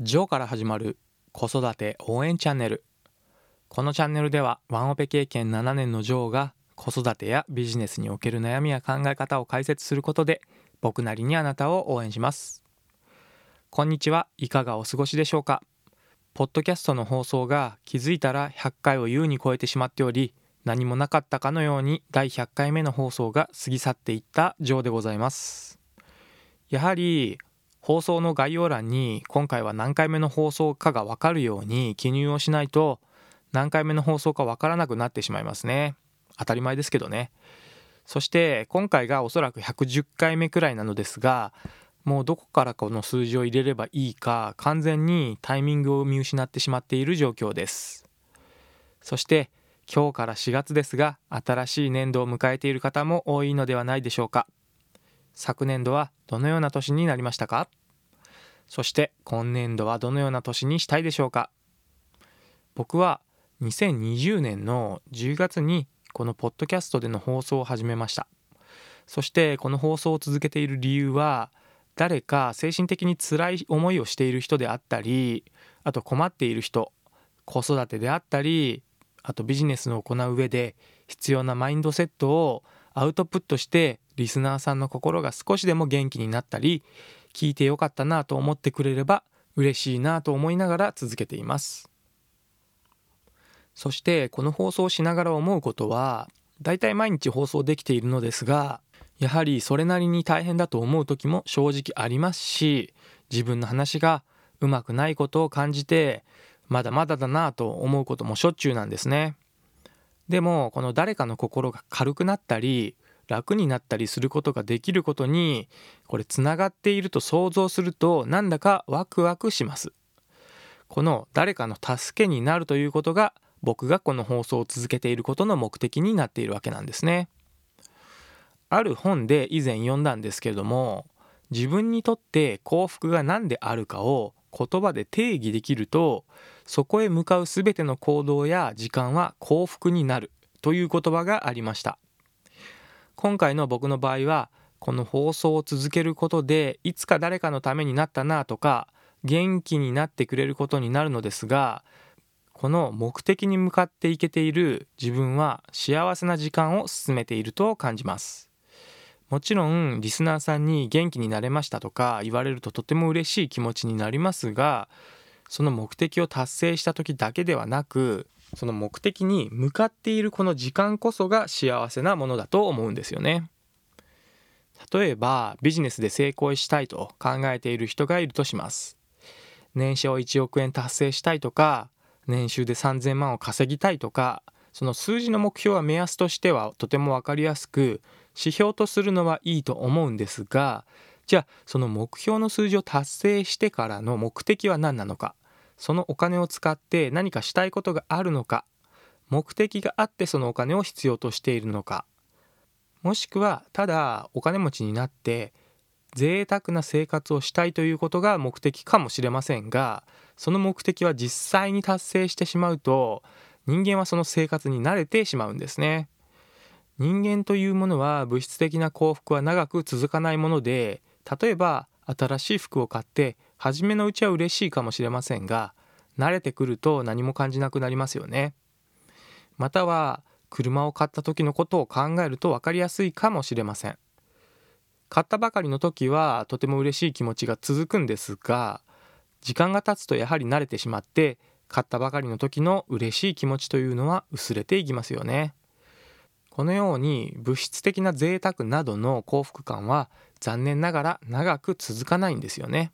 ジョーから始まる子育て応援チャンネル。このチャンネルではワンオペ経験7年のジョーが子育てやビジネスにおける悩みや考え方を解説することで僕なりにあなたを応援します。こんにちは。いかがお過ごしでしょうか。ポッドキャストの放送が気づいたら100回を優に超えてしまっており何もなかったかのように第100回目の放送が過ぎ去っていったジョーでございます。やはり放送の概要欄に今回は何回目の放送かが分かるように記入をしないと何回目の放送か分からなくなってしまいますね。当たり前ですけどね。そして今回がおそらく110回目くらいなのですがもうどこからこの数字を入れればいいか完全にタイミングを見失ってしまっている状況です。そして今日から4月ですが新しい年度を迎えている方も多いのではないでしょうか。昨年度はどのような年になりましたか？そして今年度はどのような年にしたいでしょうか？僕は2020年の10月にこのポッドキャストでの放送を始めました。そしてこの放送を続けている理由は誰か精神的に辛い思いをしている人であったりあと困っている人子育てであったりあとビジネスを行う上で必要なマインドセットをアウトプットしてリスナーさんの心が少しでも元気になったり聞いてよかったなと思ってくれれば嬉しいなと思いながら続けています。そしてこの放送をしながら思うことはだいたい毎日放送できているのですがやはりそれなりに大変だと思う時も正直ありますし自分の話がうまくないことを感じてまだまだだなと思うこともしょっちゅうなんですね。でもこの誰かの心が軽くなったり楽になったりすることができることにこれつながっていると想像するとなんだかワクワクします。この誰かの助けになるということが僕がこの放送を続けていることの目的になっているわけなんですね。ある本で以前読んだんですけれども自分にとって幸福が何であるかを言葉で定義できるとそこへ向かう全ての行動や時間は幸福になるという言葉がありました。今回の僕の場合はこの放送を続けることでいつか誰かのためになったなとか元気になってくれることになるのですがこの目的に向かっていけている自分は幸せな時間を進めていると感じます。もちろんリスナーさんに元気になれましたとか言われるととても嬉しい気持ちになりますがその目的を達成した時だけではなくその目的に向かっているこの時間こそが幸せなものだと思うんですよね。例えばビジネスで成功したいと考えている人がいるとします。年商1億円達成したいとか年収で3000万を稼ぎたいとかその数字の目標は目安としてはとても分かりやすく指標とするのはいいと思うんですがじゃあその目標の数字を達成してからの目的は何なのかそのお金を使って何かしたいことがあるのか目的があってそのお金を必要としているのかもしくはただお金持ちになって贅沢な生活をしたいということが目的かもしれませんがその目的は実際に達成してしまうと人間はその生活に慣れてしまうんですね。人間というものは物質的な幸福は長く続かないもので例えば新しい服を買って初めのうちは嬉しいかもしれませんが慣れてくると何も感じなくなりますよね。または車を買った時のことを考えると分かりやすいかもしれません。買ったばかりの時はとても嬉しい気持ちが続くんですが時間が経つとやはり慣れてしまって買ったばかりの時の嬉しい気持ちというのは薄れていきますよね。このように物質的な贅沢などの幸福感は残念ながら長く続かないんですよね。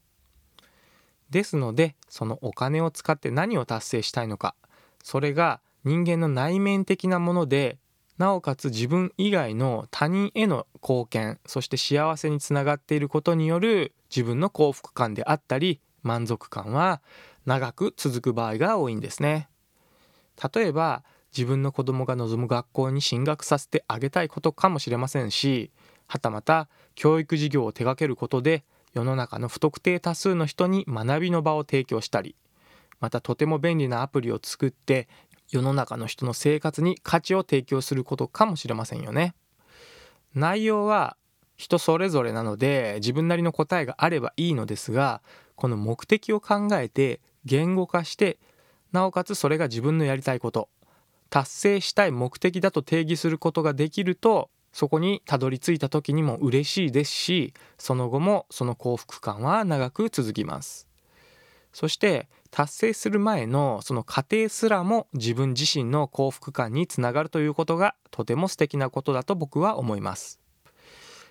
ですのでそのお金を使って何を達成したいのか。それが人間の内面的なものでなおかつ自分以外の他人への貢献そして幸せにつながっていることによる自分の幸福感であったり満足感は長く続く場合が多いんですね。例えば自分の子供が望む学校に進学させてあげたいことかもしれませんしはたまた教育事業を手掛けることで世の中の不特定多数の人に学びの場を提供したりまたとても便利なアプリを作って世の中の人の生活に価値を提供することかもしれませんよね。内容は人それぞれなので自分なりの答えがあればいいのですがこの目的を考えて言語化してなおかつそれが自分のやりたいこと達成したい目的だと定義することができるとそこにたどり着いた時にも嬉しいですしその後もその幸福感は長く続きますそして達成する前のその過程すらも自分自身の幸福感につながるということがとても素敵なことだと僕は思います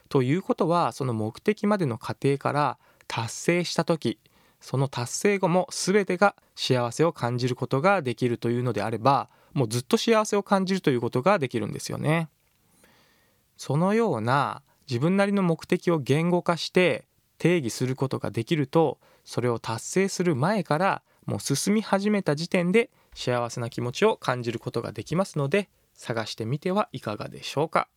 ということはその目的までの過程から達成した時その達成後も全てが幸せを感じることができるというのであればもうずっと幸せを感じるということができるんですよね。そのような自分なりの目的を言語化して定義することができるとそれを達成する前からもう進み始めた時点で幸せな気持ちを感じることができますので探してみてはいかがでしょうか。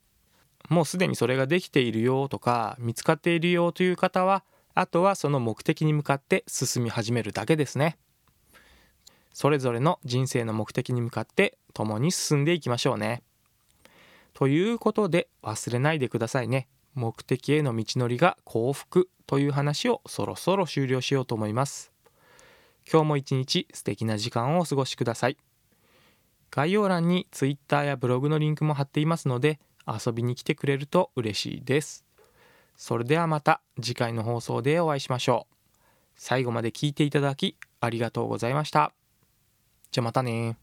もうすでにそれができているよとか見つかっているよという方はあとはその目的に向かって進み始めるだけですね。それぞれの人生の目的に向かって共に進んでいきましょうね。ということで忘れないでくださいね。目的への道のりが幸福という話をそろそろ終了しようと思います。今日も一日素敵な時間をお過ごしください。概要欄に Twitter やブログのリンクも貼っていますので遊びに来てくれると嬉しいです。それではまた次回の放送でお会いしましょう。最後まで聞いていただきありがとうございました。じゃまたね